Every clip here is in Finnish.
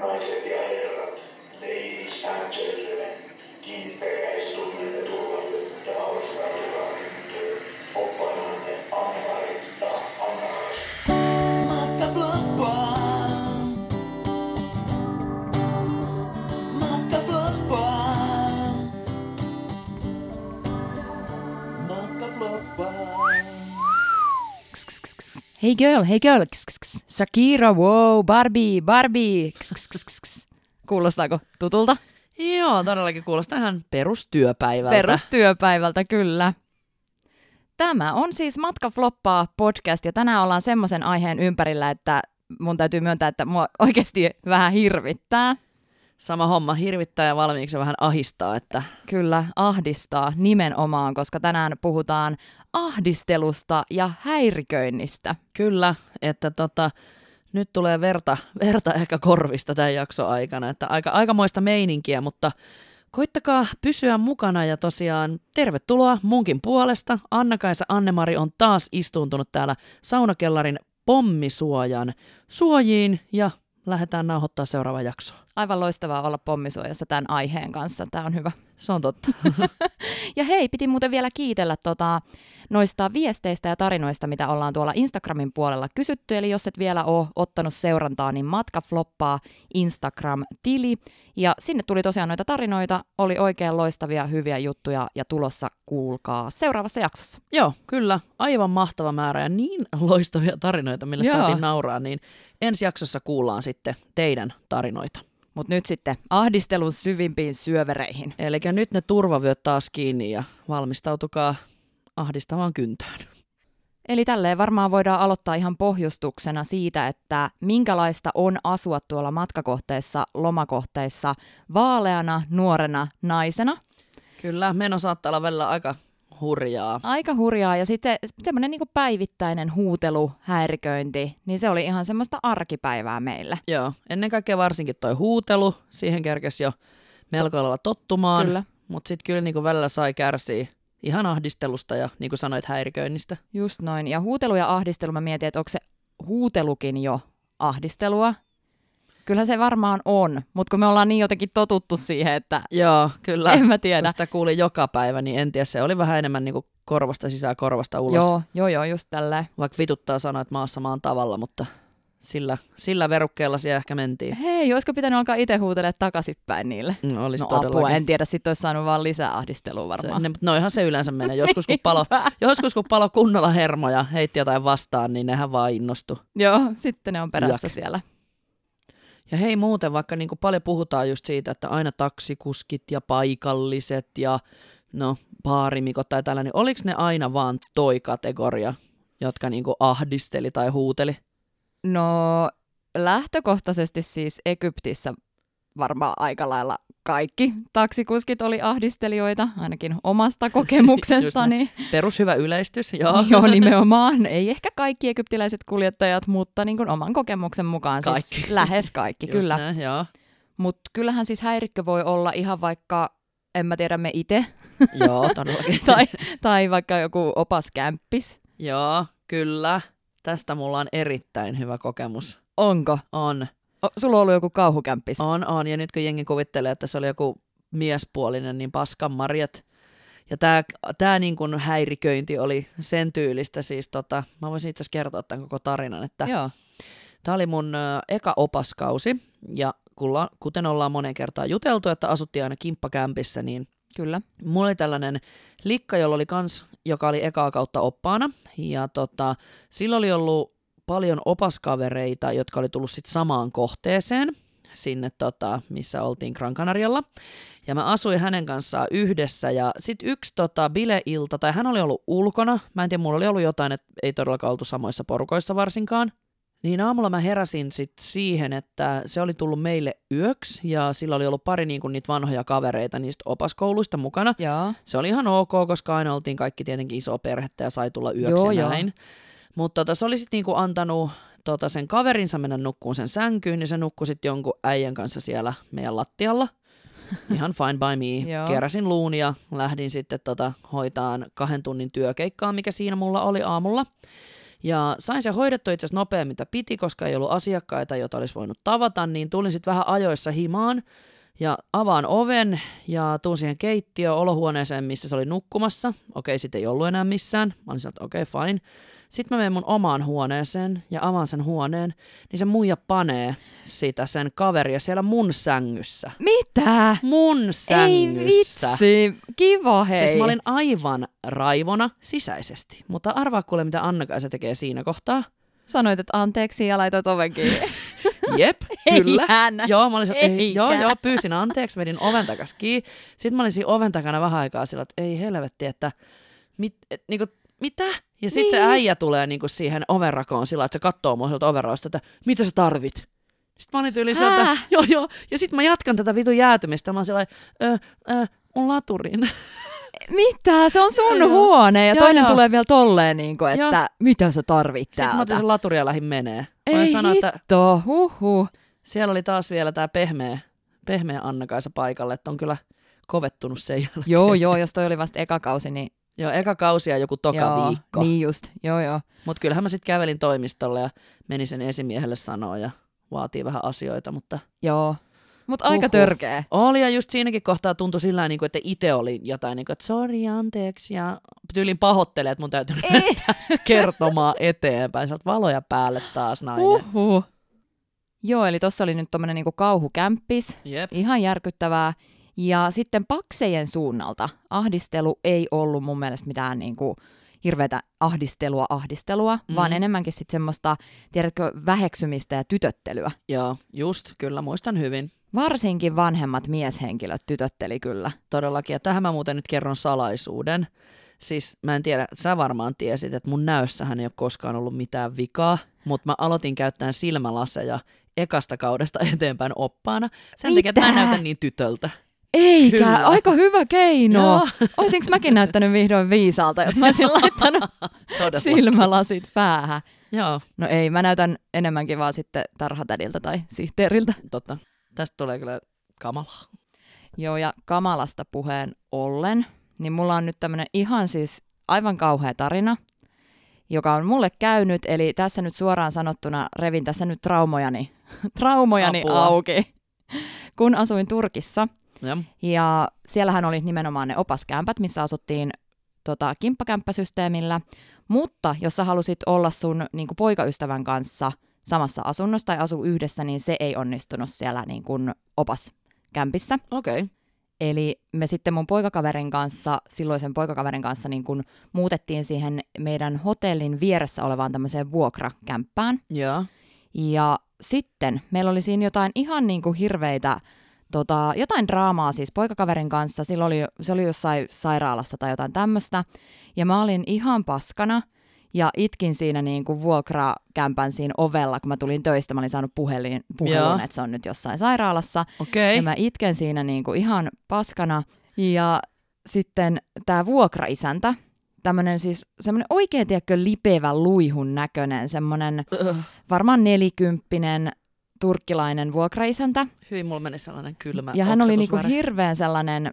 naiset ja herrat, ladies and gentlemen, kiinnittäkää istuimenne turvavyöt ja valmistautukaa kyntöön. Oppaananne Anne-Mari ja Anna-Kaisa. Matka floppaa. Matka floppaa. Matka floppaa. Hey girl, hey girl. Shakira, wow, Barbie, Barbie. Kss, kss, kss. Kuulostaako tutulta? Joo, todellakin kuulostaa ihan perustyöpäivältä. Perustyöpäivältä, kyllä. Tämä on siis Matka Floppaa podcast ja tänään ollaan semmoisen aiheen ympärillä, että mun täytyy myöntää, että mua oikeasti vähän hirvittää. Sama homma, hirvittää ja valmiiksi vähän ahistaa, että Kyllä, ahdistaa nimenomaan, koska tänään puhutaan ahdistelusta ja häiriköinnistä. kyllä, että tota, nyt tulee verta, verta ehkä korvista tämän jakson aikana, että aika, aikamoista meininkiä, mutta koittakaa pysyä mukana ja tosiaan tervetuloa munkin puolesta. Anna-Kaisa Annemari on taas istuuntunut täällä saunakellarin pommisuojan suojiin ja lähdetään nauhoittaa seuraava jakso. Aivan loistavaa olla pommisuojassa tämän aiheen kanssa, tämä on hyvä. Se on totta. Ja hei, piti muuten vielä kiitellä tota, noista viesteistä ja tarinoista, mitä ollaan tuolla Instagramin puolella kysytty. Eli jos et vielä ole ottanut seurantaa, niin matka floppaa Instagram-tili. Ja sinne tuli tosiaan noita tarinoita, oli oikein loistavia, hyviä juttuja ja tulossa kuulkaa seuraavassa jaksossa. Joo, kyllä. Aivan mahtava määrä ja niin loistavia tarinoita, millä Joo. saatiin nauraa, niin ensi jaksossa kuullaan sitten teidän tarinoita. Mutta nyt sitten ahdistelun syvimpiin syövereihin. Eli nyt ne turvavyöt taas kiinni ja valmistautukaa ahdistavaan kyntöön. Eli tälleen varmaan voidaan aloittaa ihan pohjustuksena siitä, että minkälaista on asua tuolla matkakohteessa, lomakohteissa vaaleana, nuorena naisena. Kyllä, meno saattaa olla välillä aika hurjaa. Aika hurjaa ja sitten semmoinen niin päivittäinen huutelu, häiriköinti, niin se oli ihan semmoista arkipäivää meille. Joo, ennen kaikkea varsinkin toi huutelu, siihen kerkesi jo melko lailla tottumaan. Kyllä. Mutta sitten kyllä niinku välillä sai kärsiä ihan ahdistelusta ja niin kuin sanoit häiriköinnistä. Just noin. Ja huutelu ja ahdistelu, mä mietin, että onko se huutelukin jo ahdistelua. Kyllä se varmaan on, mutta kun me ollaan niin jotenkin totuttu siihen, että Joo, kyllä. en mä Kun tiedä. sitä kuuli joka päivä, niin en tiedä, se oli vähän enemmän niinku korvasta sisään, korvasta ulos. Joo, joo, joo, just tälleen. Vaikka vituttaa sanoa, että maassa maan tavalla, mutta sillä, sillä verukkeella siellä ehkä mentiin. Hei, olisiko pitänyt alkaa itse huutelemaan takaisinpäin niille? Mm, Olisi No apua, en tiedä, sitten olisi saanut vaan lisää ahdistelua Se, varmaan. ne, mutta noihan se yleensä menee. Joskus kun, palo, joskus kun palo kunnolla hermoja, heitti jotain vastaan, niin nehän vaan innostu. Joo, sitten ne on perässä Jak. siellä. Ja hei muuten, vaikka niin kuin paljon puhutaan just siitä, että aina taksikuskit ja paikalliset ja no baarimikot tai tällainen, niin oliko ne aina vaan toi kategoria, jotka niin kuin ahdisteli tai huuteli? No lähtökohtaisesti siis Egyptissä varmaan aika lailla kaikki taksikuskit oli ahdistelijoita, ainakin omasta kokemuksestani. Perushyvä yleistys, joo. Joo, nimenomaan. Ei ehkä kaikki egyptiläiset kuljettajat, mutta niin kuin oman kokemuksen mukaan Kaikki. siis lähes kaikki, Just kyllä. Näin, joo. Mutta kyllähän siis häirikkö voi olla ihan vaikka, en mä tiedä, me itse, joo, todellakin. tai, tai vaikka joku opas kämppis. joo, kyllä. Tästä mulla on erittäin hyvä kokemus. Onko? On, O, sulla on ollut joku kauhukämppis? on, on. Ja nyt kun jengi kuvittelee, että se oli joku miespuolinen, niin paskan marjat. Ja tämä tää niin kun häiriköinti oli sen tyylistä siis, tota, mä voisin itse asiassa kertoa tämän koko tarinan, että Joo. Tämä oli mun eka opaskausi, ja kuten ollaan monen kertaan juteltu, että asuttiin aina kimppakämpissä, niin Kyllä. mulla oli tällainen likka, jolla oli kans, joka oli ekaa kautta oppaana, ja tota, sillä oli ollut paljon opaskavereita, jotka oli tullut sit samaan kohteeseen, sinne, tota, missä oltiin Gran Canarialla. Ja mä asuin hänen kanssaan yhdessä ja sitten yksi tota, bileilta, tai hän oli ollut ulkona, mä en tiedä, mulla oli ollut jotain, että ei todellakaan oltu samoissa porukoissa varsinkaan. Niin aamulla mä heräsin sit siihen, että se oli tullut meille yöksi ja sillä oli ollut pari niinku niitä vanhoja kavereita niistä opaskouluista mukana. Joo. Se oli ihan ok, koska aina oltiin kaikki tietenkin iso perhettä ja sai tulla yöksi Joo, ja joo. Mutta tota, se oli sitten niinku antanut tota, sen kaverinsa mennä nukkuun sen sänkyyn, niin se nukkui sitten jonkun äijän kanssa siellä meidän lattialla. Ihan fine by me. Keräsin luun ja lähdin sitten tota, hoitaan kahden tunnin työkeikkaa, mikä siinä mulla oli aamulla. Ja sain se hoidettua itse asiassa nopeammin mitä piti, koska ei ollut asiakkaita, joita olisi voinut tavata, niin tulin sitten vähän ajoissa himaan ja avaan oven ja tuun siihen keittiöön olohuoneeseen, missä se oli nukkumassa. Okei, sitten ei ollut enää missään. Mä olin että okei, fine. Sitten mä menen mun omaan huoneeseen ja avaan sen huoneen, niin se muija panee sitä sen kaveria siellä mun sängyssä. Mitä? Mun Ei sängyssä. vitsi, kiva hei. Siis mä olin aivan raivona sisäisesti. Mutta arvaa kuule, mitä Anna-Kaisa tekee siinä kohtaa. Sanoit, että anteeksi ja laitoit oven kiinni. Jep, kyllä. Eihän. Joo, mä olin, ei, joo, joo, pyysin anteeksi, vedin oven takas kiinni. Sitten mä olin siinä oven takana vähän aikaa sillä, että ei helvetti, että mit, et, niinku, mitä? Ja sitten Niin. se äijä tulee niinku siihen ovenrakoon sillä, että se katsoo mua sieltä ovenraosta, että mitä sä tarvit? Sitten mä olin tyyli sieltä, joo joo, ja sitten mä jatkan tätä vitun jäätymistä. Mä oon sillä ö, ö, mun laturin. Mitä? Se on sun Joo. huone ja Joo, toinen joo. tulee vielä tolleen, niin kuin, että Joo. mitä sä tarvit Sitten mä otin täältä. sen laturin ja lähdin menee. Mä Ei sanoa, että huhu. siellä oli taas vielä tää pehmeä, pehmeä Anna-Kaisa paikalle, että on kyllä kovettunut sen jälkeen. Joo, joo, jos toi oli vasta eka kausi, niin Joo, eka kausi ja joku toka joo, viikko. Niin just, joo joo. Mutta kyllähän mä sitten kävelin toimistolle ja menin sen esimiehelle sanoa ja vaatii vähän asioita, mutta Joo. Mutta aika Huhhuh. törkeä. oli ja just siinäkin kohtaa tuntui sillä niin että itse oli jotain, niin kuin, että sori, anteeksi ja tyylin pahoittelee, että mun täytyy tästä kertomaan eteenpäin. Sä valoja päälle taas nainen. Uh. Huhhuh. Joo, eli tuossa oli nyt tommonen niinku kauhukämppis. Jep. Ihan järkyttävää. Ja sitten paksejen suunnalta ahdistelu ei ollut mun mielestä mitään niinku hirveätä ahdistelua ahdistelua, mm. vaan enemmänkin sitten semmoista, tiedätkö, väheksymistä ja tytöttelyä. Joo, just, kyllä muistan hyvin. Varsinkin vanhemmat mieshenkilöt tytötteli kyllä. Todellakin. Ja tähän mä muuten nyt kerron salaisuuden. Siis mä en tiedä, sä varmaan tiesit, että mun näössähän ei ole koskaan ollut mitään vikaa, mutta mä aloitin käyttämään silmälaseja ekasta kaudesta eteenpäin oppaana. Sen takia, että mä en Mitä? näytä niin tytöltä. Eikä, Kyllä. aika hyvä keino. Joo. Olisinko mäkin näyttänyt vihdoin viisaalta, jos mä olisin laittanut silmälasit päähän? Joo, No ei, mä näytän enemmänkin vaan sitten tarhatädiltä tai sihteeriltä. totta. Tästä tulee kyllä kamalaa. Joo, ja kamalasta puheen ollen, niin mulla on nyt tämmönen ihan siis aivan kauhea tarina, joka on mulle käynyt, eli tässä nyt suoraan sanottuna revin tässä nyt traumojani, traumojani Apua. auki, kun asuin Turkissa. Ja. Ja siellähän oli nimenomaan ne opaskämpät, missä asuttiin tota, kimppakämppäsysteemillä, mutta jos sä halusit olla sun niin kuin poikaystävän kanssa samassa asunnossa tai asu yhdessä, niin se ei onnistunut siellä niin kuin opaskämpissä. Okei. Okay. Eli me sitten mun poikakaverin kanssa, silloisen poikakaverin kanssa niin kun muutettiin siihen meidän hotellin vieressä olevaan tämmöiseen vuokrakämppään. Joo. Ja sitten meillä oli siinä jotain ihan niin kuin hirveitä, tota, jotain draamaa siis poikakaverin kanssa. Silloin oli, se oli jossain sairaalassa tai jotain tämmöistä. Ja mä olin ihan paskana ja itkin siinä niin kuin vuokrakämpän siinä ovella, kun mä tulin töistä. Mä olin saanut puhelin, puhelun, että se on nyt jossain sairaalassa. Okei. Ja mä itken siinä niinku ihan paskana. Ja sitten tämä vuokraisäntä, tämmöinen siis semmoinen oikein, tiedätkö, lipevä luihun näköinen, semmoinen Öh. varmaan nelikymppinen turkkilainen vuokraisäntä. Hyvin mulla meni sellainen kylmä ja hän oli niinku hirveän sellainen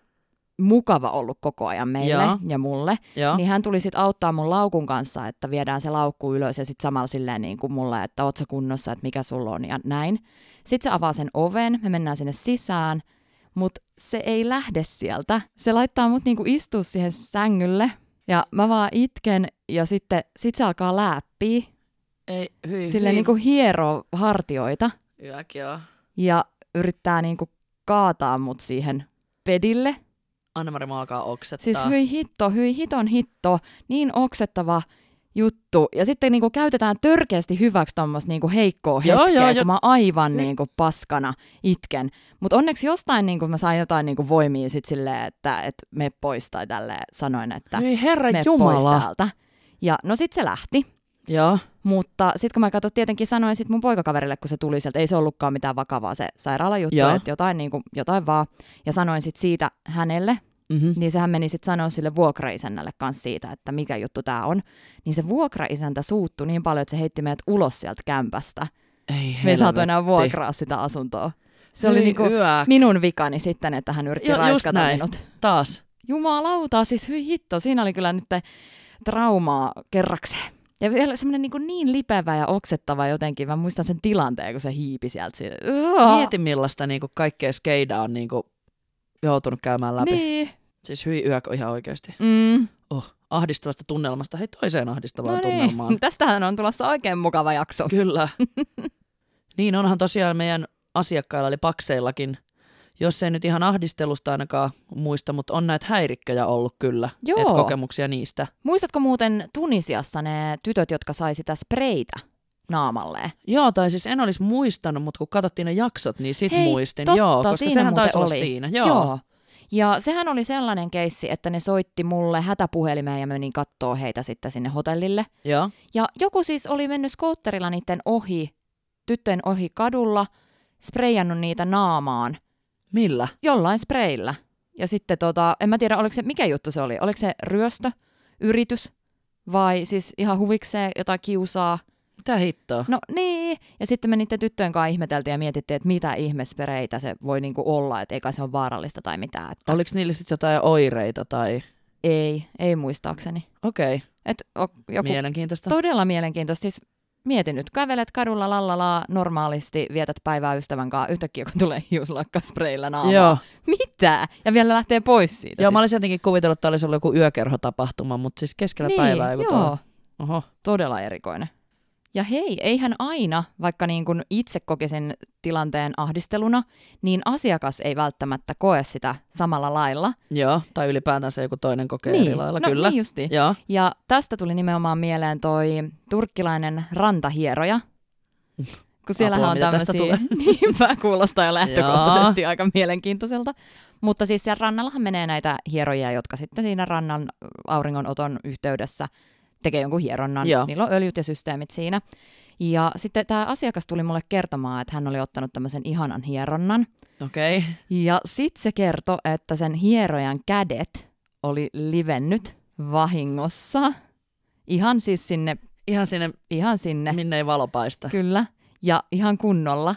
mukava ollut koko ajan meille Joo. ja mulle. Joo. Niin hän tuli sitten auttaa mun laukun kanssa, että viedään se laukku ylös ja sitten samalla silleen niin kuin mulle, että oot sä kunnossa, että mikä sulla on ja näin. Sitten se avaa sen oven, me mennään sinne sisään, mutta se ei lähde sieltä. Se laittaa mut niinku istua siihen sängylle ja mä vaan itken ja sitten sit se alkaa läppiä, Ei, hyi, sille hyi. niinku hieroo hartioita Yäk, joo. ja yrittää niinku kaataa mut siihen pedille. Anna-Mari alkaa oksettaa. Siis hyi hitto, hyi hiton hitto, niin oksettava juttu. Ja sitten niinku käytetään törkeästi hyväksi tuommoista niinku heikkoa Joo, hetkeä, joo, kun jo- mä aivan Hyi. niinku paskana itken. Mutta onneksi jostain niinku mä sain jotain niinku voimia sit silleen, että et me pois tai tälleen sanoin, että herra me pois Jumala. täältä. Ja no sit se lähti. Joo. Mutta sitten kun mä katsoin, tietenkin sanoin sit mun poikakaverille, kun se tuli sieltä, ei se ollutkaan mitään vakavaa se sairaalajuttu, Joo. että jotain, niinku, jotain vaan. Ja sanoin sitten siitä hänelle, Mm-hmm. niin sehän meni sitten sanoa sille vuokraisännälle kanssa siitä, että mikä juttu tämä on. Niin se vuokraisäntä suuttui niin paljon, että se heitti meidät ulos sieltä kämpästä. Ei Me ei saatu enää vuokraa sitä asuntoa. Se oli niinku yäk. minun vikani sitten, että hän yritti Jo- raiskata minut. Taas. Jumalauta, siis hyi hitto, siinä oli kyllä nyt traumaa kerrakseen. Ja vielä semmoinen niin, niin lipevä ja oksettava jotenkin. Mä muistan sen tilanteen, kun se hiipi sieltä. Mieti millaista niinku kaikkea skeidaa on niinku joutunut käymään läpi. Niin. Siis hyi yökö ihan oikeasti. Mm. Oh, ahdistavasta tunnelmasta hei toiseen ahdistavaan No tunnelmaan. niin. Tästähän on tulossa oikein mukava jakso. Kyllä. niin onhan tosiaan meidän asiakkailla eli pakseillakin, jos ei nyt ihan ahdistelusta ainakaan muista, mutta on näitä häirikköjä ollut kyllä. Joo. Et kokemuksia niistä. Muistatko muuten Tunisiassa ne tytöt, jotka sai sitä spreitä naamalleen? Joo, tai siis en olisi muistanut, mutta kun katsottiin ne jaksot, niin sit Hei, muistin. totta, Joo, koska siinä sehän taisi olla oli. siinä. Joo. Joo. Ja sehän oli sellainen keissi, että ne soitti mulle hätäpuhelimeen ja menin kattoo heitä sitten sinne hotellille. Joo. Ja joku siis oli mennyt skootterilla niiden ohi, tyttöjen ohi kadulla, spreijannut niitä naamaan Millä? jollain spreillä. Ja sitten tota, en mä tiedä, oliko se, mikä juttu se oli. Oliko se ryöstö, yritys vai siis ihan huvikseen jotain kiusaa? Mitä hittoa? No niin, ja sitten me niiden tyttöjen kanssa ihmeteltiin ja mietittiin, että mitä ihmespereitä se voi niinku olla, että eikä se ole vaarallista tai mitään. Että Oliko niillä sitten jotain oireita tai... Ei, ei muistaakseni. Okei, okay. Et o, joku mielenkiintoista. todella mielenkiintoista. Siis mieti nyt, kävelet kadulla lallalaa normaalisti, vietät päivää ystävän kanssa, yhtäkkiä kun tulee hiuslakka spreillä naamaan. Joo. Mitä? Ja vielä lähtee pois siitä. Joo, sit. mä olisin jotenkin kuvitellut, että olisi ollut joku yökerhotapahtuma, mutta siis keskellä niin, päivää joku joo, tuo. Oho. todella erikoinen. Ja hei, eihän aina, vaikka niin kuin itse kokisin tilanteen ahdisteluna, niin asiakas ei välttämättä koe sitä samalla lailla. Joo, tai ylipäätänsä joku toinen kokee niin, eri lailla, no, kyllä. Niin justi. Joo. Ja tästä tuli nimenomaan mieleen toi turkkilainen rantahieroja. Kun siellähän Apua, on tämmöisiä, niinpä kuulostaa jo lähtökohtaisesti aika mielenkiintoiselta. Mutta siis siellä rannallahan menee näitä hierojia, jotka sitten siinä rannan auringonoton yhteydessä tekee jonkun hieronnan. Joo. Niillä on öljyt ja systeemit siinä. Ja sitten tämä asiakas tuli mulle kertomaan, että hän oli ottanut tämmöisen ihanan hieronnan. Okei. Okay. Ja sitten se kertoi, että sen hierojan kädet oli livennyt vahingossa. Ihan siis sinne, Ihan sinne, ihan sinne, minne ei valo paista. kyllä. Ja ihan kunnolla.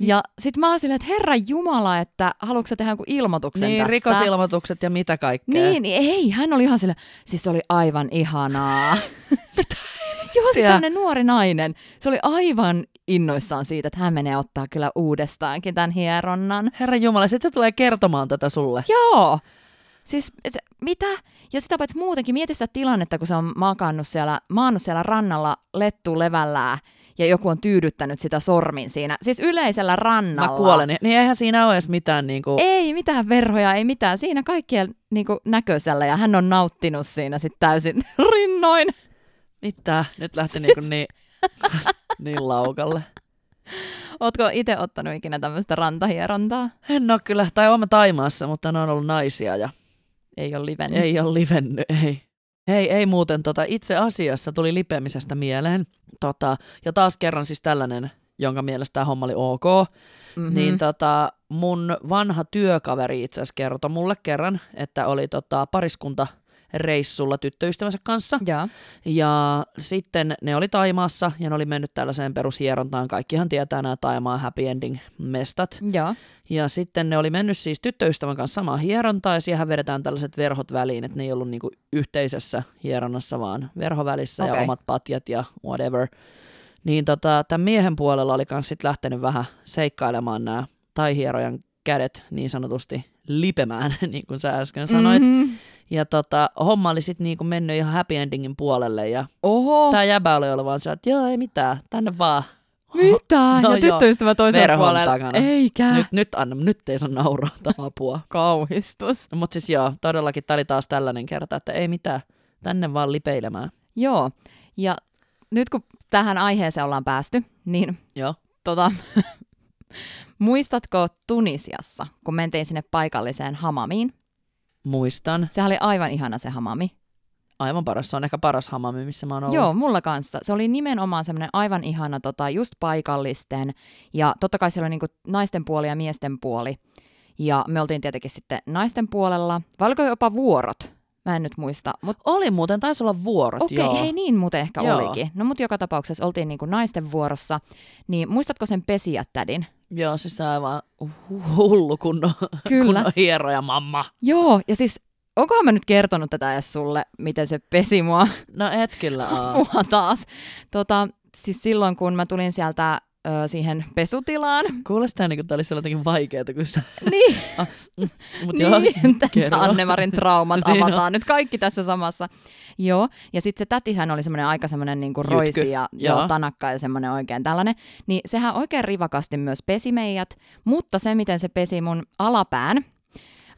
Ja sit mä oon silleen, että herra Jumala, että haluatko sä tehdä jonkun ilmoituksen Niin, tästä? rikosilmoitukset ja mitä kaikkea. Niin, niin, ei, hän oli ihan silleen, siis se oli aivan ihanaa. Joo, Tiedä. tämmönen nuori nainen. Se oli aivan innoissaan siitä, että hän menee ottaa kyllä uudestaankin tämän hieronnan. Herra Jumala, sit se tulee kertomaan tätä sulle. Joo. Siis et, mitä? Ja sitä paitsi muutenkin mieti sitä tilannetta, kun se on makannut siellä, maannut siellä rannalla lettu levällään ja joku on tyydyttänyt sitä sormin siinä. Siis yleisellä rannalla. Mä kuolen. Niin eihän siinä ole edes mitään niinku... Ei mitään verhoja, ei mitään. Siinä kaikkien niinku, näköisellä ja hän on nauttinut siinä sitten täysin rinnoin. Mitä? Nyt lähti niinku niin, niin laukalle. Ootko itse ottanut ikinä tämmöistä rantahierontaa? En oo kyllä, tai mä Taimaassa, mutta ne on ollut naisia ja Ei ole livennyt. ei ole livennyt, ei. Hei, ei muuten tota, itse asiassa tuli lipemisestä mieleen. Tota, ja taas kerran siis tällainen, jonka mielestä tämä homma oli ok. Mhm. Mm-hmm. Niin tota, mun vanha työkaveri itse asiassa kertoi mulle kerran, että oli tota, pariskunta reissulla tyttöystävänsä kanssa. Joo. Ja sitten ne oli Taimaassa ja ne oli mennyt tällaiseen perushierontaan. Kaikkihan tietää nämä Taimaan happy ending mestat. Joo. Ja sitten ne oli mennyt siis tyttöystävän kanssa samaan hierontaan ja siihen vedetään tällaiset verhot väliin, että ne ei ollut niinku yhteisessä hieronnassa, vaan verhovälissä okay. Ja omat patjat ja whatever. Niin tota, tämän miehen puolella oli kans sit lähtenyt vähän seikkailemaan nämä tai-hierojan kädet niin sanotusti lipemään, niin kuin sä äsken sanoit. Mm-hmm. Ja tota, homma oli sitten niinku mennyt ihan happy endingin puolelle ja Oho. tämä jäbä oli ollut vaan sillä, että joo ei mitään, tänne vaan. Mitä? No ja tyttöystävä toisella puolella. takana. Eikä. Nyt, nyt, anna, nyt ei saa nauraa apua. Kauhistus. No, mutta siis joo, todellakin tämä oli taas tällainen kerta, että ei mitään, tänne vaan lipeilemään. Joo. Ja nyt kun tähän aiheeseen ollaan päästy, niin Joo. tota, muistatko Tunisiassa, kun mentiin sinne paikalliseen hamamiin? Muistan. Sehän oli aivan ihana se hamami. Aivan paras. Se on ehkä paras hamami, missä mä oon ollut. Joo, mulla kanssa. Se oli nimenomaan semmoinen aivan ihana tota, just paikallisten. Ja totta kai siellä oli niinku naisten puoli ja miesten puoli. Ja me oltiin tietenkin sitten naisten puolella. Vai oliko jopa vuorot? Mä en nyt muista. Mut Oli muuten, taisi olla vuorot, Okei, joo. hei niin muuten ehkä Joo. olikin. No mutta joka tapauksessa oltiin niinku naisten vuorossa. Niin muistatko sen pesijättädin? Joo, siis aivan hullu kunnon, Kyllä. kunnon hieroja mamma. Joo, ja siis onkohan mä nyt kertonut tätä edes sulle, miten se pesi mua, No et kyllä taas. Tota, siis silloin, kun mä tulin sieltä ö, siihen pesutilaan, Kuulostaa niin kuin tämä olisi jotenkin vaikeaa, kun sä... niin, Mut joo, niin. Annemarin traumat Niin on. avataan nyt kaikki tässä samassa. Joo, ja sitten se tätihän oli semmoinen aika semmoinen niinku Jytky. roisi ja joo. Tanakka ja semmoinen oikein tällainen. Niin sehän oikein rivakasti myös pesi meidät, mutta se miten se pesi mun alapään,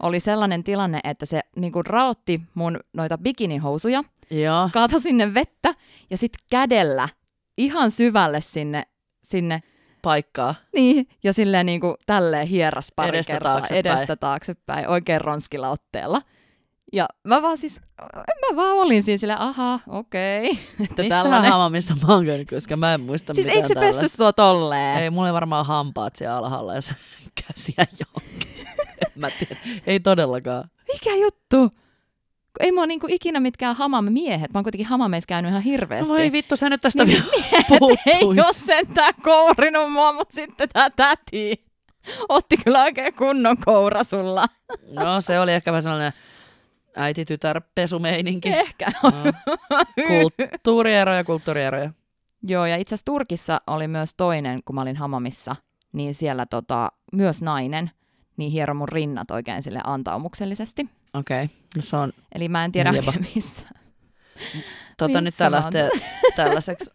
oli sellainen tilanne, että se niinku raotti mun noita bikinihousuja, Joo. kaatoi sinne vettä ja sitten kädellä ihan syvälle sinne, sinne Paikkaa. niin, ja silleen niin kuin tälleen hieras pari Edestä kertaa taaksepäin. edestä taaksepäin, oikein ronskilla otteella. Ja mä vaan siis, mä vaan olin siinä silleen, aha, okei. Että Missä tällainen. haamamissa mä oon käynyt, koska mä en muista Siis mitään eikö se pessy sua tolleen? Ei, mulla oli varmaan hampaat siellä alhaalla ja käsiä johonkin. mä tiedä. Ei todellakaan. Mikä juttu? Ei mua niinku ikinä mitkään hamame miehet. Mä oon kuitenkin hamameissa käynyt ihan hirveästi. No voi vittu, sä nyt tästä Niin vielä ei ole sentään kourinut mua, mutta sitten tää täti otti kyllä oikein kunnon koura sulla. No se oli ehkä vähän sellainen äiti-tytär pesumeininki. Ehkä. No. Kulttuurieroja, kulttuurieroja. Joo, ja itse asiassa Turkissa oli myös toinen, kun mä olin Hamamissa, niin siellä tota, myös nainen, niin hiero mun rinnat oikein sille antaumuksellisesti. Okei, okay. no se on, Eli mä en tiedä Jeba. missä. tota nyt tää lähtee tällaiseksi.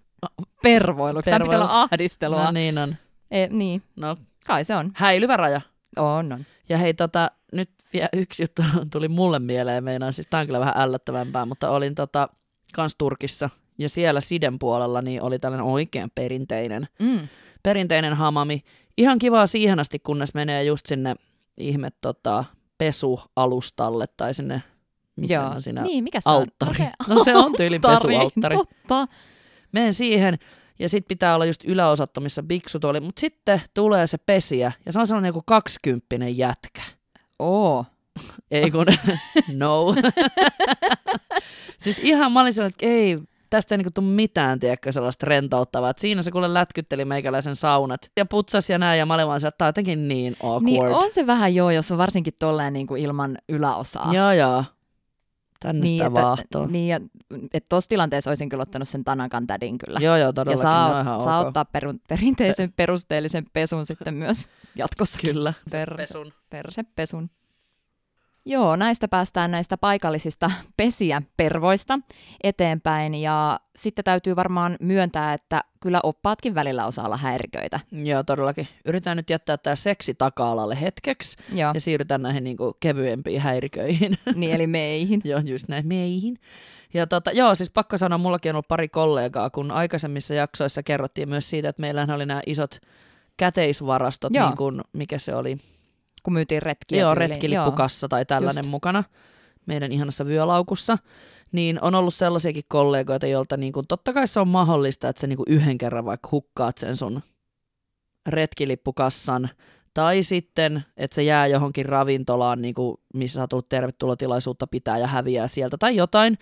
Pervoiluksi. Tämä pitää olla ahdistelua. No niin on. E, niin, No, kai se on. häilyvä raja. On, on. Ja hei, tota, nyt vielä yksi juttu tuli mulle mieleen, meinaan, siis tää on kyllä vähän ällöttävämpää, mutta olin tota, kans Turkissa, ja siellä Siden puolella niin oli tällainen oikein perinteinen, Mm. perinteinen hamami. Ihan kivaa siihen asti, kunnes menee just sinne ihme tota, pesualustalle tai sinne, missä Joo. on siinä Niin, mikä se on? alttari. Okei, No se on alttari, pesualttari. Totta. Menen siihen, ja sitten pitää olla just yläosatto, missä biksut oli, mutta sitten tulee se pesiä, ja se on sellainen joku kaksikymppinen jätkä. Oo. Ei kun, no. siis ihan mä olin sellainen, että ei, tästä ei niinku tule mitään, tiedätkö, sellaista rentouttavaa. Et siinä se kuule lätkytteli meikäläisen saunat ja putsas ja näin, ja mä olin vaan se, että tää on jotenkin niin awkward. Niin on se vähän joo, jos on varsinkin tolleen niin kuin ilman yläosaa. Joo, joo. Tänne niin, sitä vaahtoa. Niin, ja että tuossa tilanteessa olisin kyllä ottanut sen Tanakan tädin kyllä. Joo, joo, ja todellakin. saa, ne on ihan saa ok. ottaa peru, perinteisen perusteellisen pesun sitten myös jatkossa. Kyllä. Per, Pesun. persepesun. Joo, näistä päästään näistä paikallisista pesiäpervoista eteenpäin ja sitten täytyy varmaan myöntää, että kyllä oppaatkin välillä osaa olla häiriköitä. Joo, todellakin. Yritän nyt jättää tämä seksi taka-alalle hetkeksi Joo, ja siirrytään näihin niinku kevyempiin häiriköihin. niin eli meihin. joo, just näin meihin. Ja tota, joo, siis pakko sanoa, mullakin on ollut pari kollegaa, kun aikaisemmissa jaksoissa kerrottiin myös siitä, että meillähän oli nämä isot käteisvarastot, Joo. niin kuin, mikä se oli, Kun myytiin retkiä joo, tyyliin. retkilippukassa tai tällainen just. mukana meidän ihanassa vyölaukussa, niin on ollut sellaisiakin kollegoita, joilta niin kuin, totta kai se on mahdollista, että sä niin kuin yhden kerran vaikka hukkaat sen sun retkilippukassan, tai sitten, että se jää johonkin ravintolaan, niin kuin, missä sä tullut tervetulotilaisuutta pitää ja häviää sieltä tai jotain.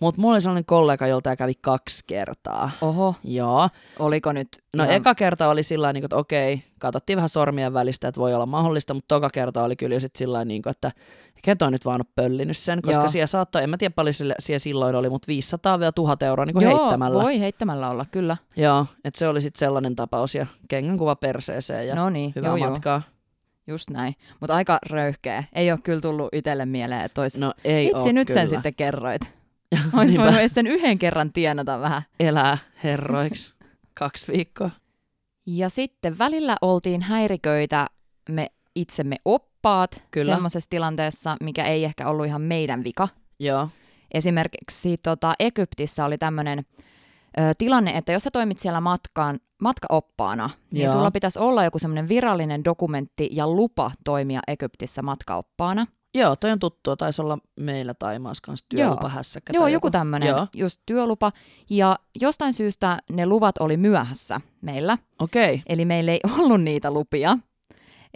Mutta mulla oli sellainen kollega, jolta tämä kävi kaksi kertaa. Oho, Joo. oliko nyt No ihan- eka kerta oli sillä niin että okei, katsottiin vähän sormien välistä, että voi olla mahdollista, mutta toka kerta oli kyllä sitten sillä niin kuin, että keto on nyt vaan pöllinyt sen, koska Joo. siellä saattoi, en mä tiedä paljon sille, siellä silloin oli, mutta 500 vielä 1000 euroa niin kuin Joo, heittämällä. voi heittämällä olla, kyllä. Joo, että se oli sitten sellainen tapaus ja kengän kuva perseeseen ja no niin, hyvää joo, joo, matkaa. just näin. Mutta aika röyhkeä. Ei ole kyllä tullut itselle mieleen, että olisi... No ei Itse nyt kyllä. sen sitten kerroit. Olisi voinut edes sen yhden kerran tienata vähän. Elää herroiksi kaksi viikkoa. Ja sitten välillä oltiin häiriköitä me itsemme oppaat Kyllä. semmoisessa tilanteessa, mikä ei ehkä ollut ihan meidän vika. Joo, Esimerkiksi tota, Egyptissä oli tämmöinen tilanne, että jos sä toimit siellä matkaan, matkaoppaana, niin Joo. sulla pitäisi olla joku semmoinen virallinen dokumentti ja lupa toimia Egyptissä matkaoppaana. Joo, toi on tuttua. Taisi olla meillä Taimaassa kanssa työlupahässäkkä. Joo, tai joku tämmöinen, Joo, just työlupa. Ja jostain syystä ne luvat oli myöhässä meillä, okei. eli meillä ei ollut niitä lupia.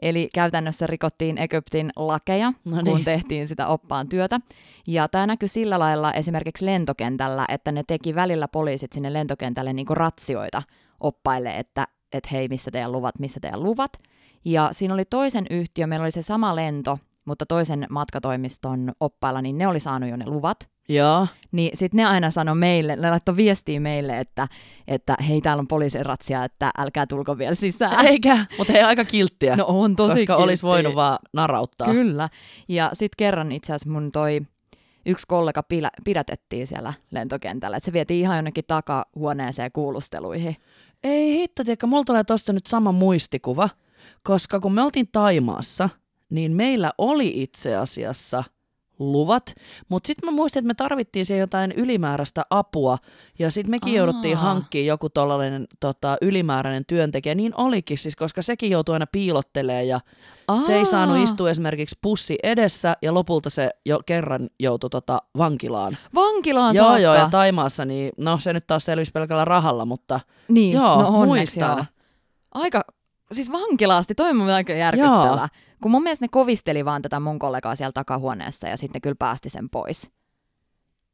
Eli käytännössä rikottiin Egyptin lakeja, No kun niin. tehtiin sitä oppaan työtä. Ja tämä näkyi sillä lailla esimerkiksi lentokentällä, että ne teki välillä poliisit sinne lentokentälle niinku ratsioita oppaille, että et hei, missä teidän luvat, missä teidän luvat. Ja siinä oli toisen yhtiö, meillä oli se sama lento, mutta toisen matkatoimiston oppailla, niin ne oli saanut jo ne luvat. Joo. Niin sitten ne aina sanoi meille, ne laittoi viestiä meille, että, että hei täällä on poliisin ratsia, että älkää tulko vielä sisään. Eikä, mutta hei aika kilttiä, No on tosi koska olisi kilttiä. voinut vaan narauttaa. Kyllä. Ja sitten kerran itse asiassa mun toi yksi kollega pila, pidätettiin siellä lentokentällä, että se vietiin ihan jonnekin takahuoneeseen kuulusteluihin. Ei hitto, tiedätkö, mulla tulee tosta nyt sama muistikuva, koska kun me oltiin Taimaassa, niin meillä oli itse asiassa luvat, mutta sitten mä muistin, että me tarvittiin siihen jotain ylimääräistä apua, ja sitten mekin Aa. jouduttiin hankkimaan joku tollainen tota, ylimääräinen työntekijä, niin olikin siis, koska sekin joutui aina piilottelemaan, ja se ei saanut Aa, istua esimerkiksi pussi edessä, ja lopulta se jo kerran joutui tota, vankilaan. Vankilaan Joo, saakka. joo, ja Taimaassa, niin no se nyt taas selvisi pelkällä rahalla, mutta Niin, Joo, no onneksi muistan. joo. Aika, siis vankilaasti, toi on aika järkyttävä. Joo. Kun mun mielestä ne kovisteli vaan tätä mun kollegaa siellä takahuoneessa ja sitten kyllä päästi sen pois.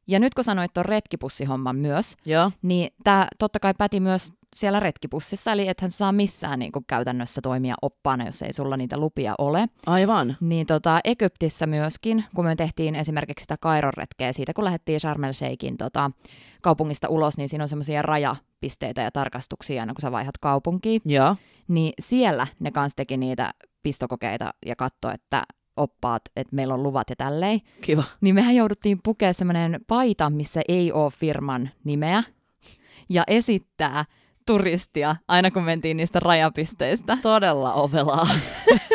Ja nyt kun sanoit tuon retkipussihomman myös, joo. niin tämä totta kai päti myös siellä retkipussissa, eli ethän saa missään niin kuin käytännössä toimia oppaana, jos ei sulla niitä lupia ole. Aivan. Niin tota, Egyptissä myöskin, kun me tehtiin esimerkiksi sitä Kairon retkeä siitä, kun lähdettiin Sharm el Sheikhin tota, kaupungista ulos, niin siinä on semmoisia rajapisteitä ja tarkastuksia aina kun sä vaihdat kaupunkiin. Joo. Niin siellä ne kanssa teki niitä pistokokeita ja katsoi, että oppaat, että meillä on luvat ja tälleen. Kiva. Niin mehän jouduttiin pukea semmoinen paita, missä ei ole firman nimeä ja esittää turistia aina kun mentiin niistä rajapisteistä. Todella ovelaa.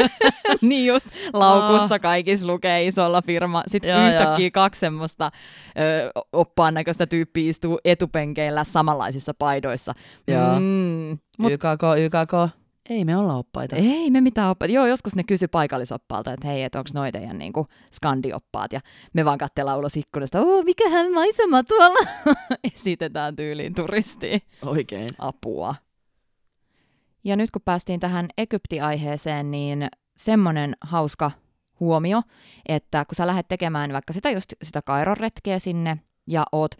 niin just laukussa kaikissa lukee isolla firma. Sitten Joo, yhtäkkiä joo. kaksi semmoista ö, oppaan näköistä tyyppiä istuu etupenkeillä samanlaisissa paidoissa. Joo. Mm, mut YKK, YKK. Ei me olla oppaita. ei me mitään oppaita. Joo, joskus ne kysy paikallisoppaalta, että hei, että onko noi teidän niinku skandioppaat. Ja me vaan katsellaan ulos ikkunasta, oo, mikähän maisema tuolla. Esitetään tyyliin turistiin Oikein. apua. Ja nyt kun päästiin tähän Egypti-aiheeseen, niin semmoinen hauska huomio, että kun sä lähdet tekemään vaikka sitä just sitä Kairon retkeä sinne ja oot,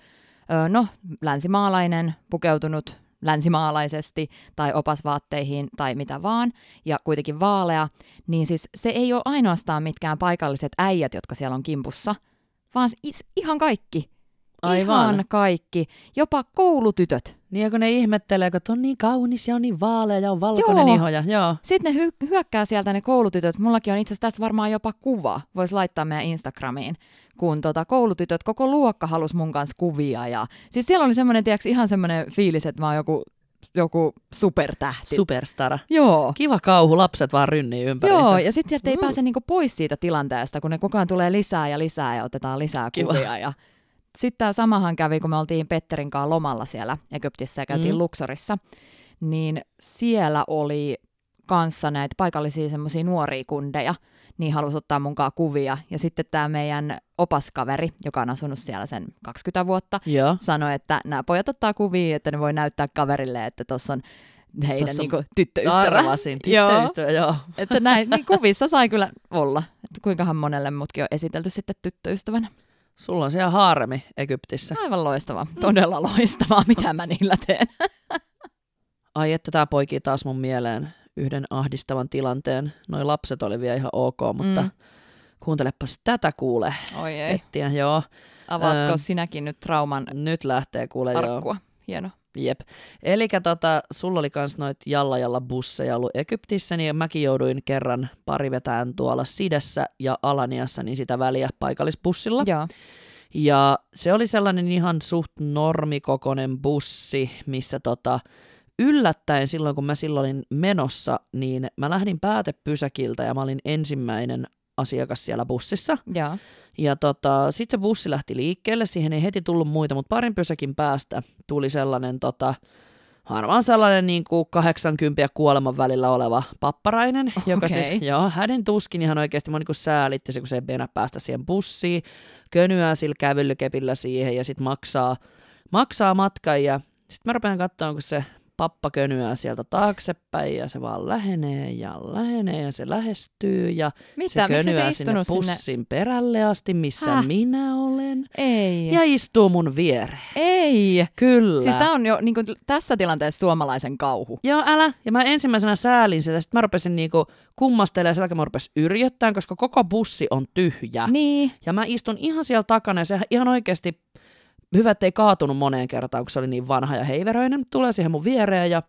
no, länsimaalainen, pukeutunut länsimaalaisesti tai opasvaatteihin tai mitä vaan, ja kuitenkin vaalea, niin siis se ei ole ainoastaan mitkään paikalliset äijät, jotka siellä on kimpussa, vaan is- ihan kaikki. Aivan. Ihan kaikki. Jopa koulutytöt. Niin kun ne ihmettelee, kun on niin kaunis ja on niin vaalea ja on valkoinen Joo. iho. Ja, joo. Sitten ne hy- hyökkää sieltä ne koulutytöt. Mullakin on itse asiassa tästä varmaan jopa kuva. Voisi laittaa meidän Instagramiin. Kun tota, koulutytöt, koko luokka halusi mun kanssa kuvia. Ja... Siis siellä oli semmoinen, tiiäks, ihan semmoinen fiilis, että mä oon joku, joku supertähti. Superstara. Joo. Kiva kauhu, lapset vaan rynnii ympäriinsä. Joo, ja sitten sieltä ei Mm. pääse niinku pois siitä tilanteesta, kun ne koko ajan tulee lisää ja lisää ja otetaan lisää Kiva. kuvia. Ja... Sitten tämä samahan kävi, kun me oltiin Petterin kanssa lomalla siellä Egyptissä ja käytiin Mm. Luxorissa, niin siellä oli kanssa näitä paikallisia semmoisia nuoria kundeja, niin halusi ottaa munkaan kuvia. Ja sitten tämä meidän opaskaveri, joka on asunut siellä sen 20 vuotta, Joo. sanoi, että nämä pojat ottaa kuvia, että ne voi näyttää kaverille, että tuossa on heidän Tossa niinku tyttöystävä. Arvasin. Joo. Tyttöystävä, joo. Että näin, niin kuvissa sai kyllä olla. Että kuinkahan monelle mutkin on esitelty sitten tyttöystävänä. Sulla on siellä haaremi Egyptissä. Aivan loistavaa. Todella loistavaa, mitä mä niillä teen. Ai että tää poikii taas mun mieleen yhden ahdistavan tilanteen. Noi lapset oli vielä ihan ok, mutta Mm. kuuntelepas tätä kuule. Oi ei. Settiä, joo. Avaatko Öö, sinäkin nyt trauman Nyt lähtee kuule joo. arkkua? Hieno. Jep. Eli tota, sulla oli kans noit jalla jalla busseja ollut Egyptissä, niin mäkin jouduin kerran pari vetään tuolla Sidessä ja Alaniassa, niin sitä väliä paikallisbussilla. Joo. Ja se oli sellainen ihan suht normikokoinen bussi, missä tota, yllättäen silloin, kun mä silloin olin menossa, niin mä lähdin päätepysäkiltä ja mä olin ensimmäinen asiakas siellä bussissa. Joo. Ja tota, sitten se bussi lähti liikkeelle, siihen ei heti tullut muita, mutta parin pysäkin päästä tuli sellainen tota, harvaan sellainen niin kuin 80 ja kuoleman välillä oleva papparainen, joka Okei. siis, joo, hänen tuskin ihan oikeasti, mä niin kuin säälitti se, kun se ei mennä päästä siihen bussiin, könyää sillä kävelykepillä siihen ja sitten maksaa, maksaa matkan ja sitten mä rupean katsomaan, kun se pappa könyää sieltä taaksepäin ja se vaan lähenee ja lähenee ja se lähestyy ja Mitä? se se könyää istunut sinne sinne? pussin perälle asti, missä Häh? minä olen. Ei. Ja istuu mun viereen. Ei. Kyllä. Siis tämä on jo niin kuin, tässä tilanteessa suomalaisen kauhu. Joo, älä. Ja mä ensimmäisenä säälin sitä, sitten mä rupesin niinku kummastelemaan sen jälkeen mä rupesin yrjöttämään, koska koko bussi on tyhjä. Niin. Ja mä istun ihan siellä takana ja se ihan oikeasti, hyvä, ettei kaatunut moneen kertaan, kun se oli niin vanha ja heiveröinen. Tulee siihen mun viereen ja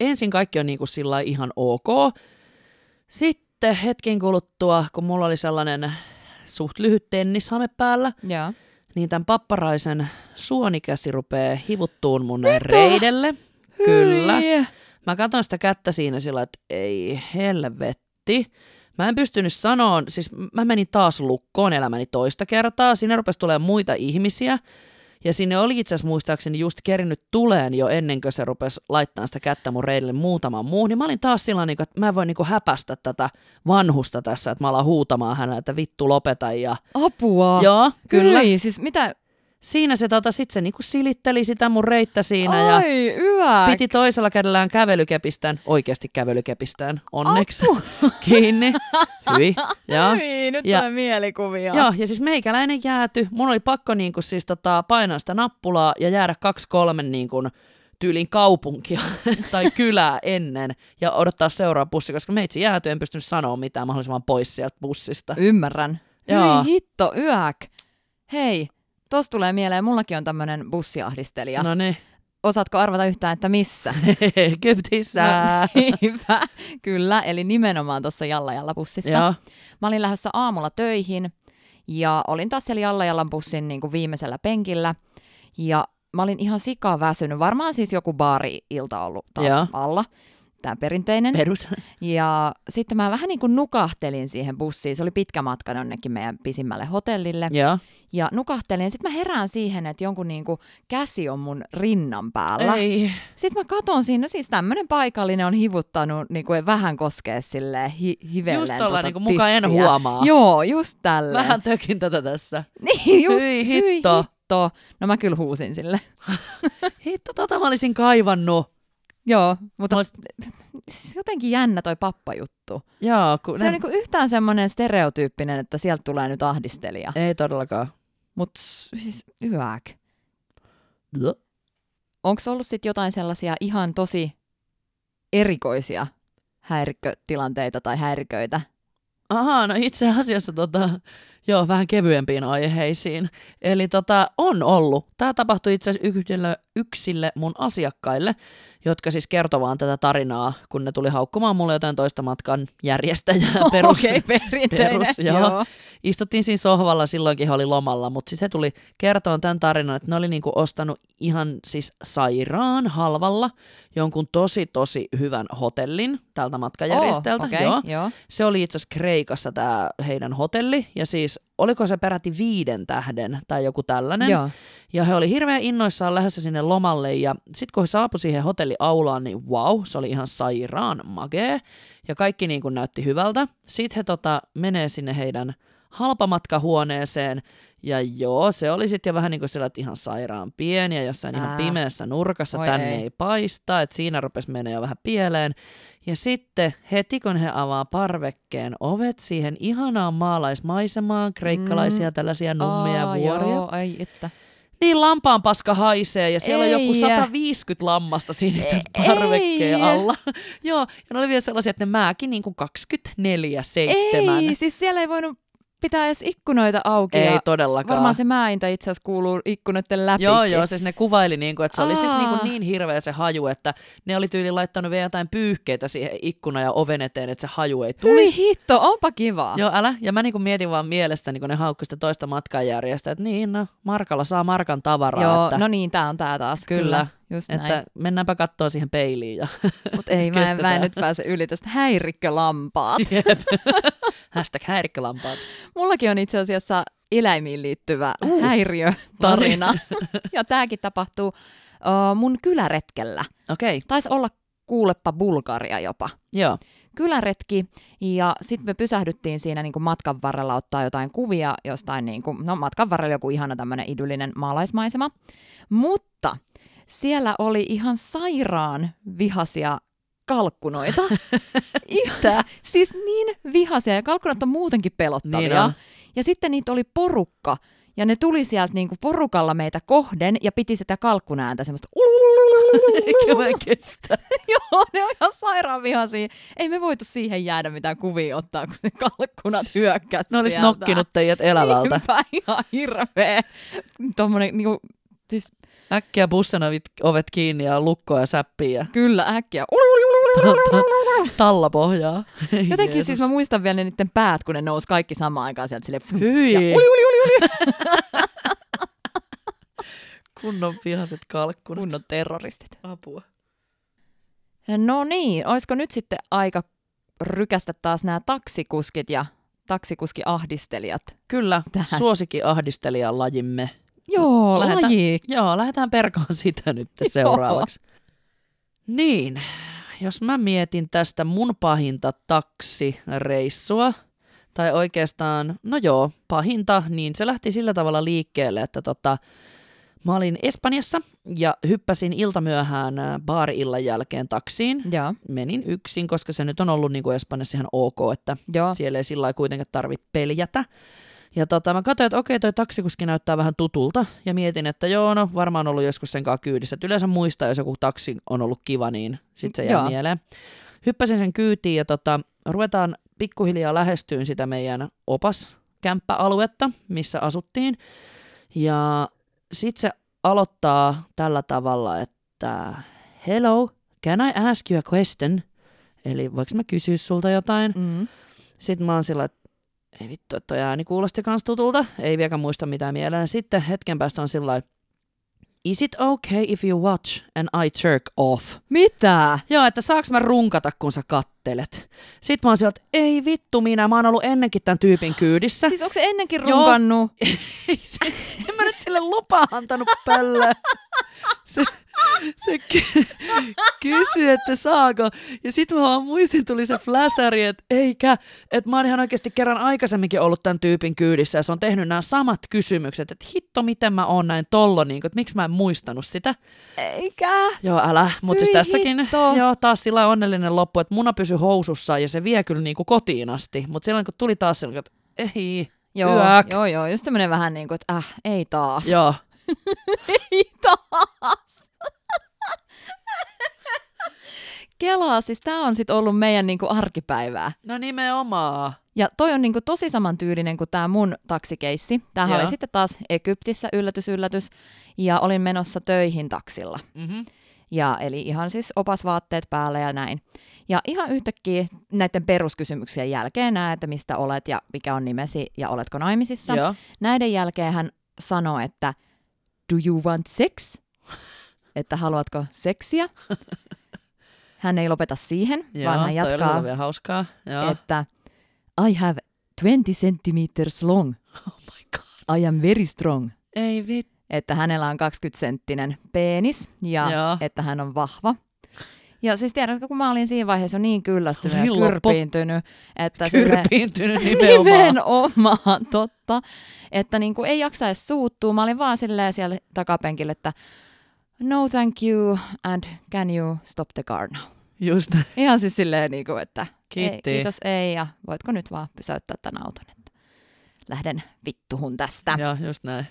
ensin kaikki on niinku sillä lailla ihan ok. Sitten hetken kuluttua, kun mulla oli sellainen suht lyhyt tennishame päällä, Joo. niin tämän papparaisen suonikäsi rupeaa hivuttuun mun reidelle. Kyllä. Hyi. Mä katson sitä kättä siinä sillä, että ei helvetti. Mä en pystynyt sanoa, siis mä menin taas lukkoon elämäni toista kertaa. Sinne rupesi tulemaan muita ihmisiä. Ja sinne oli itse asiassa muistaakseni just kerinyt tuleen jo ennen kuin se rupesi laittamaan sitä kättä mun reidelle muutaman muun. Niin mä olin taas sillä niin että mä en voi niin häpästä tätä vanhusta tässä, että mä alan huutamaan hänelle, että vittu lopeta. Ja... Apua. Joo, kyllä. Hyi, siis mitä? Siinä se tota, sit se niinku silitteli sitä mun reittä siinä ja Ai, yä. piti toisella kädellään kävelykepistään, oikeasti kävelykepistään, onneksi, kiinni. Hyi, joo. Hyi, nyt Ja- tulee mielikuvia. Joo, ja siis meikäläinen jääty. Mun oli pakko niinku siis tota, painaa sitä nappulaa ja jäädä kaksi kolme niinku, tyylin kaupunkia tai kylää ennen ja odottaa seuraava bussi, koska meitsi jääty, en pystynyt sanoa mitään mahdollisimman pois sieltä bussista. Ymmärrän. Joo. Hyi hitto, yäk. Hei, tossa tulee mieleen, mullakin on tämmönen bussiahdistelija. No niin, Osaatko arvata yhtään, että missä? Egyptissä. Hyvä. Kyllä, eli nimenomaan tuossa Jallajalla bussissa. Joo, Mä olin lähdössä aamulla töihin ja olin taas siellä Jallajallan bussin niin kuin viimeisellä penkillä. Ja mä olin ihan sikaa väsynyt. Varmaan siis joku baari-ilta ollut taas Joo. alla. Tämä perinteinen. perus. Ja sitten mä vähän niin kuin nukahtelin siihen bussiin. Se oli pitkä matka jonnekin meidän pisimmälle hotellille. Joo. Ja nukahtelin. Sitten mä herään siihen, että jonkun niin kuin käsi on mun rinnan päällä. Ei. Sitten mä katon siinä, no siis tämmöinen paikallinen on hivuttanut, niin kuin vähän koskee silleen hi- hivelleen Just tuolla tota niinku muka en huomaa. Joo, just tälleen. Vähän tökin tätä tässä. Niin, just, Hyi hyi hitto. hitto. No mä kyllä huusin sille. Hitto, tota mä olisin kaivannut. Joo, mutta Olis- jotenkin jännä toi pappajuttu. Joo, kun Se on niinku yhtään semmoinen stereotyyppinen, että sieltä tulee nyt ahdistelija. Ei todellakaan. Mutta siis yäk. Onko ollut sitten jotain sellaisia ihan tosi erikoisia häirikkötilanteita tai häiriköitä? Ahaa, no itse asiassa tota, joo, vähän kevyempiin aiheisiin. Eli tota, on ollut. Tämä tapahtui itse asiassa yksille mun asiakkaille, jotka siis kertovaan tätä tarinaa, kun ne tuli haukkumaan mulle jotain toista matkan järjestäjää. Perus, Okei, perinteinen. perus, joo. Istuttiin siinä sohvalla, silloinkin he oli lomalla, mutta sitten he tuli kertoa tämän tarinan, että ne oli niinku ostanut ihan siis sairaan halvalla jonkun tosi tosi hyvän hotellin tältä matkajärjestäjältä. Oh, okei, joo. joo. Se oli itse asiassa Kreikassa tämä heidän hotelli, ja siis oliko se peräti viiden tähden tai joku tällainen. Joo. Ja he oli hirveän innoissaan lähdössä sinne lomalle, ja sitten kun he saapui siihen hotelliaulaan, niin wow, se oli ihan sairaan magee, ja kaikki niin kuin näytti hyvältä. Sitten he tota, menee sinne heidän halpamatkahuoneeseen, ja joo, se oli sitten jo vähän niin kuin sillä, että ihan sairaan pieni ja jossain ihan Ää. pimeässä nurkassa, Oi tänne ei. ei. paista, että siinä rupesi mennä jo vähän pieleen. Ja sitten heti kun he avaa parvekkeen ovet siihen ihanaan maalaismaisemaan, kreikkalaisia tällaisia nummia Aa, vuoria, Joo, ai että. niin lampaan paska haisee ja siellä on joku Ei. 150 lammasta siinä Ei. parvekkeen alla. Joo, ja ne oli vielä sellaisia, että ne määkin niin kuin 24-7. Ei, siis siellä ei voinut pitää edes ikkunoita auki. Ei ja todellakaan. Varmaan se mäintä itse asiassa kuuluu ikkunoiden läpi. Joo, joo, siis ne kuvaili, niin kuin, että se oli siis niin, Aa. kuin niin hirveä se haju, että ne oli tyyli laittanut vielä jotain pyyhkeitä siihen ikkuna ja oven eteen, että se haju ei Hyi tulisi. hitto, onpa kiva. Joo, älä. Ja mä niin kuin mietin vaan mielestäni, kun ne haukkui sitä toista matkanjärjestä, että niin, no, Markalla saa Markan tavaraa. Joo, että, no niin, tää on tää taas. Kyllä, Kyllä, just että näin. mennäänpä katsoa siihen peiliin. Ja Mutta ei, mä en, mä en nyt pääse yli tästä häirikkölampaat. Jep. Hashtag häirikkölampaat. Mullakin on itse asiassa eläimiin liittyvä Uh, häiriötarina. ja tääkin tapahtuu uh, mun kyläretkellä. Okei, okay. Taisi olla kuuleppa Bulgaria jopa. joo. kyläretki ja sitten me pysähdyttiin siinä niin kuin matkan varrella ottaa jotain kuvia jostain, niin kuin, no matkan varrella joku ihana tämmöinen idyllinen maalaismaisema. Mutta siellä oli ihan sairaan vihasia kalkkunoita. Ihan, siis niin vihaisia, ja kalkkunat on muutenkin pelottavia. Niin on. Ja sitten niitä oli porukka, ja ne tuli sieltä niinku porukalla meitä kohden, ja piti sitä kalkkunääntä semmoista Eikä mä kestä. Joo, ne on ihan sairaan vihaisia. Ei me voitu siihen jäädä mitään kuvia ottaa, kun ne kalkkunat hyökkäs Ne olisi nokkinut teidät elävältä. Niinpä, ihan hirveä. Tommonen niinku, siis Äkkiä bussin ovet, ovet kiinni ja lukkoa ja säppiä. kyllä äkkiä. Talla pohjaa. Jotenkin siis mä muistan vielä ne niiden päät, kun ne nousi kaikki samaan aikaan sieltä sille. Hyi. Uli, uli, uli, uli. Kunnon vihaset kalkkunat. Kunnon terroristit. apua. No niin, olisiko nyt sitten aika rykästä taas nämä taksikuskit ja taksikuskiahdistelijat? Kyllä, Tähän. suosikin ahdistelijan lajimme. Joo, Lähetään- laji. Joo, lähdetään perkaan sitä nyt seuraavaksi. Niin, jos mä mietin tästä mun pahinta taksireissua, tai oikeastaan, no joo, pahinta, niin se lähti sillä tavalla liikkeelle, että tota, mä olin Espanjassa ja hyppäsin iltamyöhään ää, baari-illan jälkeen taksiin. Joo, Menin yksin, koska se nyt on ollut niin kuin Espanjassa ihan ok, että joo. siellä ei sillä lailla kuitenkaan tarvitse peljätä. Ja tota, mä katsoin, että okei, toi taksikuski näyttää vähän tutulta, ja mietin, että joo, no varmaan ollut joskus sen kanssa kyydissä. Et yleensä muistaa, jos joku taksi on ollut kiva, niin sit se jää Joo. mieleen. Hyppäsin sen kyytiin, ja tota, ruvetaan pikkuhiljaa lähestyyn sitä meidän opaskämppäaluetta, missä asuttiin. Ja sit se aloittaa tällä tavalla, että hello, can I ask you a question? Eli voiko mä kysyä sulta jotain? Mm. Sitten mä oon sillä, että ei vittu, että toi ääni kuulosti kans tutulta. Ei vieläkään muista mitään mieleen. Sitten hetken päästä on sillä is it okay if you watch and I jerk off? Mitä? Joo, että saaks mä runkata, kun sä kattelet? Sitten mä oon sillä, että ei vittu minä, mä oon ollut ennenkin tämän tyypin kyydissä. Siis onko se ennenkin Joo. runkannut? Se, en mä nyt sille lupaa antanut pöllöä. Se, se ky- kysyi, että saako. Ja sitten mä vaan muistin, tuli se fläsäri, että eikä. Että mä oon ihan oikeasti kerran aikaisemminkin ollut tämän tyypin kyydissä ja se on tehnyt nämä samat kysymykset, että hitto miten mä oon näin tollo, niin kuin, että miksi mä en muistanut sitä. Eikä. Joo, älä. Mutta siis tässäkin, hitto. joo, taas sillä onnellinen loppu, että muna pysyi housussa ja se vie kyllä niin kuin kotiin asti. Mutta silloin kun tuli taas silloin, että ei, Joo, Yäk. joo, joo, just tämmönen vähän niin kuin, että äh, ei taas. joo. Ei taas. Kelaa, siis tää on sit ollut meidän niinku arkipäivää. No nimenomaan. Ja toi on niinku tosi samantyylinen kuin tämä mun taksikeissi. Tämähän Joo. oli sitten taas Egyptissä, yllätys, yllätys. Ja olin menossa töihin taksilla. Mm-hmm. Ja eli ihan siis opasvaatteet päällä ja näin. Ja ihan yhtäkkiä näiden peruskysymyksien jälkeen näet, että mistä olet ja mikä on nimesi ja oletko naimisissa. Joo. Näiden jälkeen hän sanoi, että do you want sex? että haluatko seksiä? Hän ei lopeta siihen, Joo, vaan hän jatkaa, vielä hauskaa. Joo. että I have 20 centimeters long. oh my god. I am very strong. Ei vittu. Että hänellä on 20-senttinen penis ja Joo. että hän on vahva. Ja siis tiedätkö, kun mä olin siinä vaiheessa niin kyllästynyt ja kyrpiintynyt, että sille- Kyrpiintynyt nimenomaan. Nimenomaan, totta. Että niin kuin ei jaksa edes suuttua. Mä olin vaan silleen siellä takapenkillä, että no thank you and can you stop the car now. Just. Ihan siis silleen, niin kuin, että ei, Kiitti. kiitos ei ja voitko nyt vaan pysäyttää tämän auton, että lähden vittuhun tästä. Joo, just näin.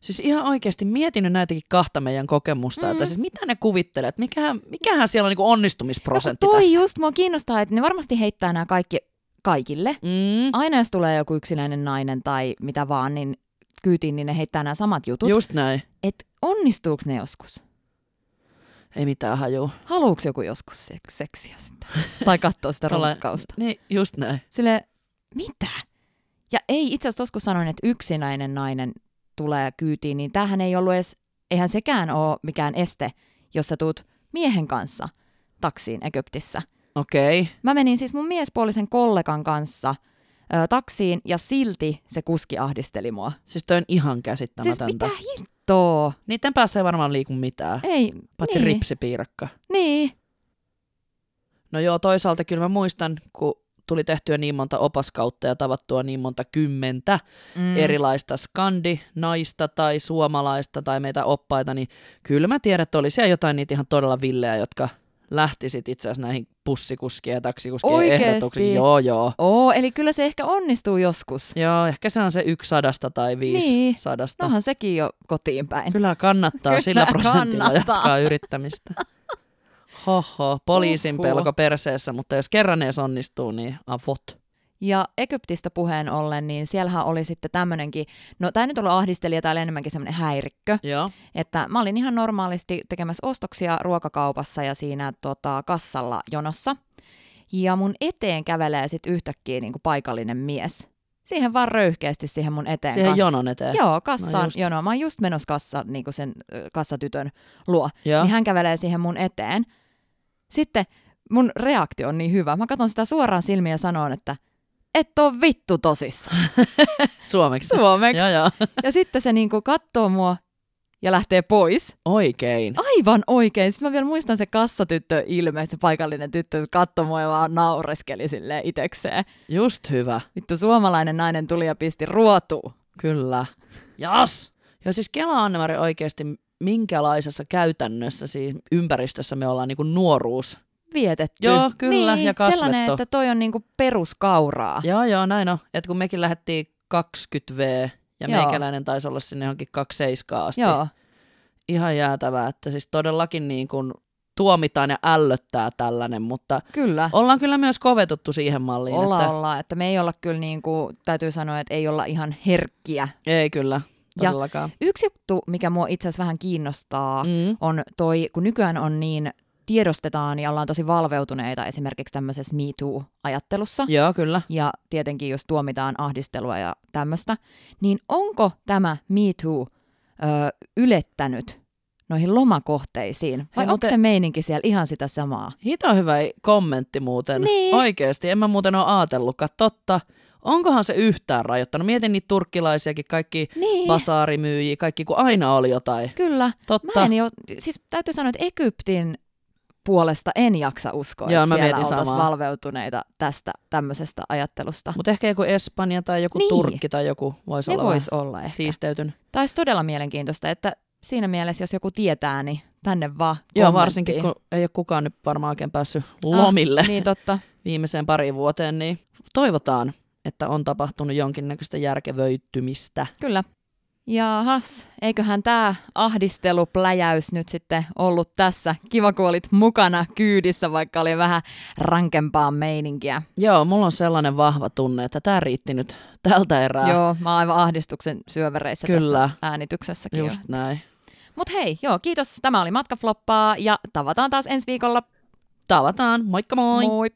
Siis ihan oikeasti mietin nyt näitäkin kahta meidän kokemusta, mm. että siis mitä ne kuvittelee, että mikähän, mikähän siellä on niinku onnistumisprosentti no, toi tässä. just mua kiinnostaa, että ne varmasti heittää nämä kaikki kaikille. Mm. Aina jos tulee joku yksinäinen nainen tai mitä vaan, niin kyytiin, niin ne heittää nämä samat jutut. Just näin. Että onnistuuko ne joskus? Ei mitään hajua. Haluuks joku joskus sek- seksiä sitä? tai katsoa sitä runkkausta? Niin, just näin. Sille mitä? Ja ei, itse asiassa kun sanoin, että yksinäinen nainen tulee kyytiin, niin tämähän ei ollut edes, eihän sekään ole mikään este, jos sä tuut miehen kanssa taksiin Egyptissä. Okei. Okay. Mä menin siis mun miespuolisen kollegan kanssa ö, taksiin ja silti se kuski ahdisteli mua. Siis toi on ihan Siis käsittämätöntä. mitä hittoa? Niiden päässä ei varmaan liiku mitään. Ei, Paitsi niin, ripsipiirakka. Niin, No joo, toisaalta kyllä mä muistan, kun tuli tehtyä niin monta opaskautta ja tavattua niin monta kymmentä mm. erilaista skandi, naista tai suomalaista tai meitä oppaita, niin kyllä mä tiedän, että oli siellä jotain niitä ihan todella villejä, jotka lähti sit itse asiassa näihin pussikuskien ja taksikuskien Oikeesti? ehdotuksiin. Joo, joo. Oo, eli kyllä se ehkä onnistuu joskus. Joo, ehkä se on se yksi sadasta tai viisi Niin. sadasta. Nohan sekin jo kotiin päin. Kyllä kannattaa Kyllä sillä prosentilla kannattaa. jatkaa yrittämistä. Hoho, poliisin Huhhuh. pelko perseessä, mutta jos kerran edes onnistuu, niin avot. Ja Egyptistä puheen ollen, niin siellähän oli sitten tämmöinenkin, no tämä ei nyt ollut ahdistelija, tämä oli enemmänkin semmoinen häirikkö, Joo. että mä olin ihan normaalisti tekemässä ostoksia ruokakaupassa ja siinä tota, kassalla jonossa, ja mun eteen kävelee sitten yhtäkkiä niin kuin paikallinen mies. Siihen vaan röyhkeästi siihen mun eteen. Siihen kas- jonon eteen. Joo, kassaan No just. Mä oon just menossa kassa, niin kuin sen kassatytön luo. Joo. Niin hän kävelee siihen mun eteen. Sitten mun reaktio on niin hyvä. Mä katson sitä suoraan silmiä ja sanon, että et oo vittu tosissaan. Suomeksi. Suomeksi. joo, joo. Ja sitten se niinku kattoo mua ja lähtee pois. Oikein. Aivan oikein. Sitten mä vielä muistan se kassatyttö ilme, että se paikallinen tyttö katsoi mua ja vaan naureskeli silleen itekseen. Just hyvä. Vittu suomalainen nainen tuli ja pisti ruotuun. Kyllä. Jas! Ja siis Kela Annemari oikeasti, minkälaisessa käytännössä siis ympäristössä me ollaan niin nuoruus. Vietetty. Joo, kyllä, niin, ja kasvettu. Sellainen, että toi on niinku peruskauraa. Joo, joo, näin on. Että kun mekin lähdettiin 20V ja Joo. meikäläinen taisi olla sinne johonkin 27 asti. Joo. Ihan jäätävää, että siis todellakin niin kuin tuomitaan ja ällöttää tällainen, mutta Kyllä. ollaan kyllä myös kovetuttu siihen malliin. Ollaan, että ollaan. Että me ei olla kyllä niin kuin, täytyy sanoa, että ei olla ihan herkkiä. Ei kyllä, Ja- todellakaan. Yksi juttu, mikä mua itse asiassa vähän kiinnostaa, Mm. on toi, kun nykyään on niin tiedostetaan ja ollaan tosi valveutuneita esimerkiksi tämmöisessä Me Too-ajattelussa. Joo, kyllä. Ja tietenkin, jos tuomitaan ahdistelua ja tämmöistä, niin onko tämä Me Too ö, ylettänyt noihin lomakohteisiin? Vai Hei, onko se meininki siellä ihan sitä samaa? Hito hyvä kommentti muuten. Niin. Oikeasti, en mä muuten ole ajatellutkaan. Totta. Onkohan se yhtään rajoittanut? Mietin niitä turkkilaisiakin, kaikki Niin. basaarimyyjiä, kaikki kun aina oli jotain. Kyllä. Totta. Mä en jo, siis täytyy sanoa, että Egyptin puolesta en jaksa uskoa, Joo, että mä siellä oltaisiin valveutuneita tästä tämmöisestä ajattelusta. Mutta ehkä joku Espanja tai joku Niin. Turkki tai joku voisi Ne olla vois olla ehkä. siisteytynyt. Tai olisi todella mielenkiintoista, että siinä mielessä, jos joku tietää, niin tänne vaan Joo, varsinkin kun ei ole kukaan nyt varmaan oikein päässyt lomille Ah, niin totta. viimeiseen pariin vuoteen, niin toivotaan, että on tapahtunut jonkinnäköistä järkevöittymistä. Kyllä. Jahas, eiköhän tämä ahdistelupläjäys nyt sitten ollut tässä. Kiva, kun olit mukana kyydissä, vaikka oli vähän rankempaa meininkiä. Joo, mulla on sellainen vahva tunne, että tämä riitti nyt tältä erää. Joo, mä oon aivan ahdistuksen syövereissä Kyllä. tässä äänityksessäkin. Just näin. Mutta hei, joo, kiitos. Tämä oli Matkafloppaa ja tavataan taas ensi viikolla. Tavataan. Moikka moi! Moi!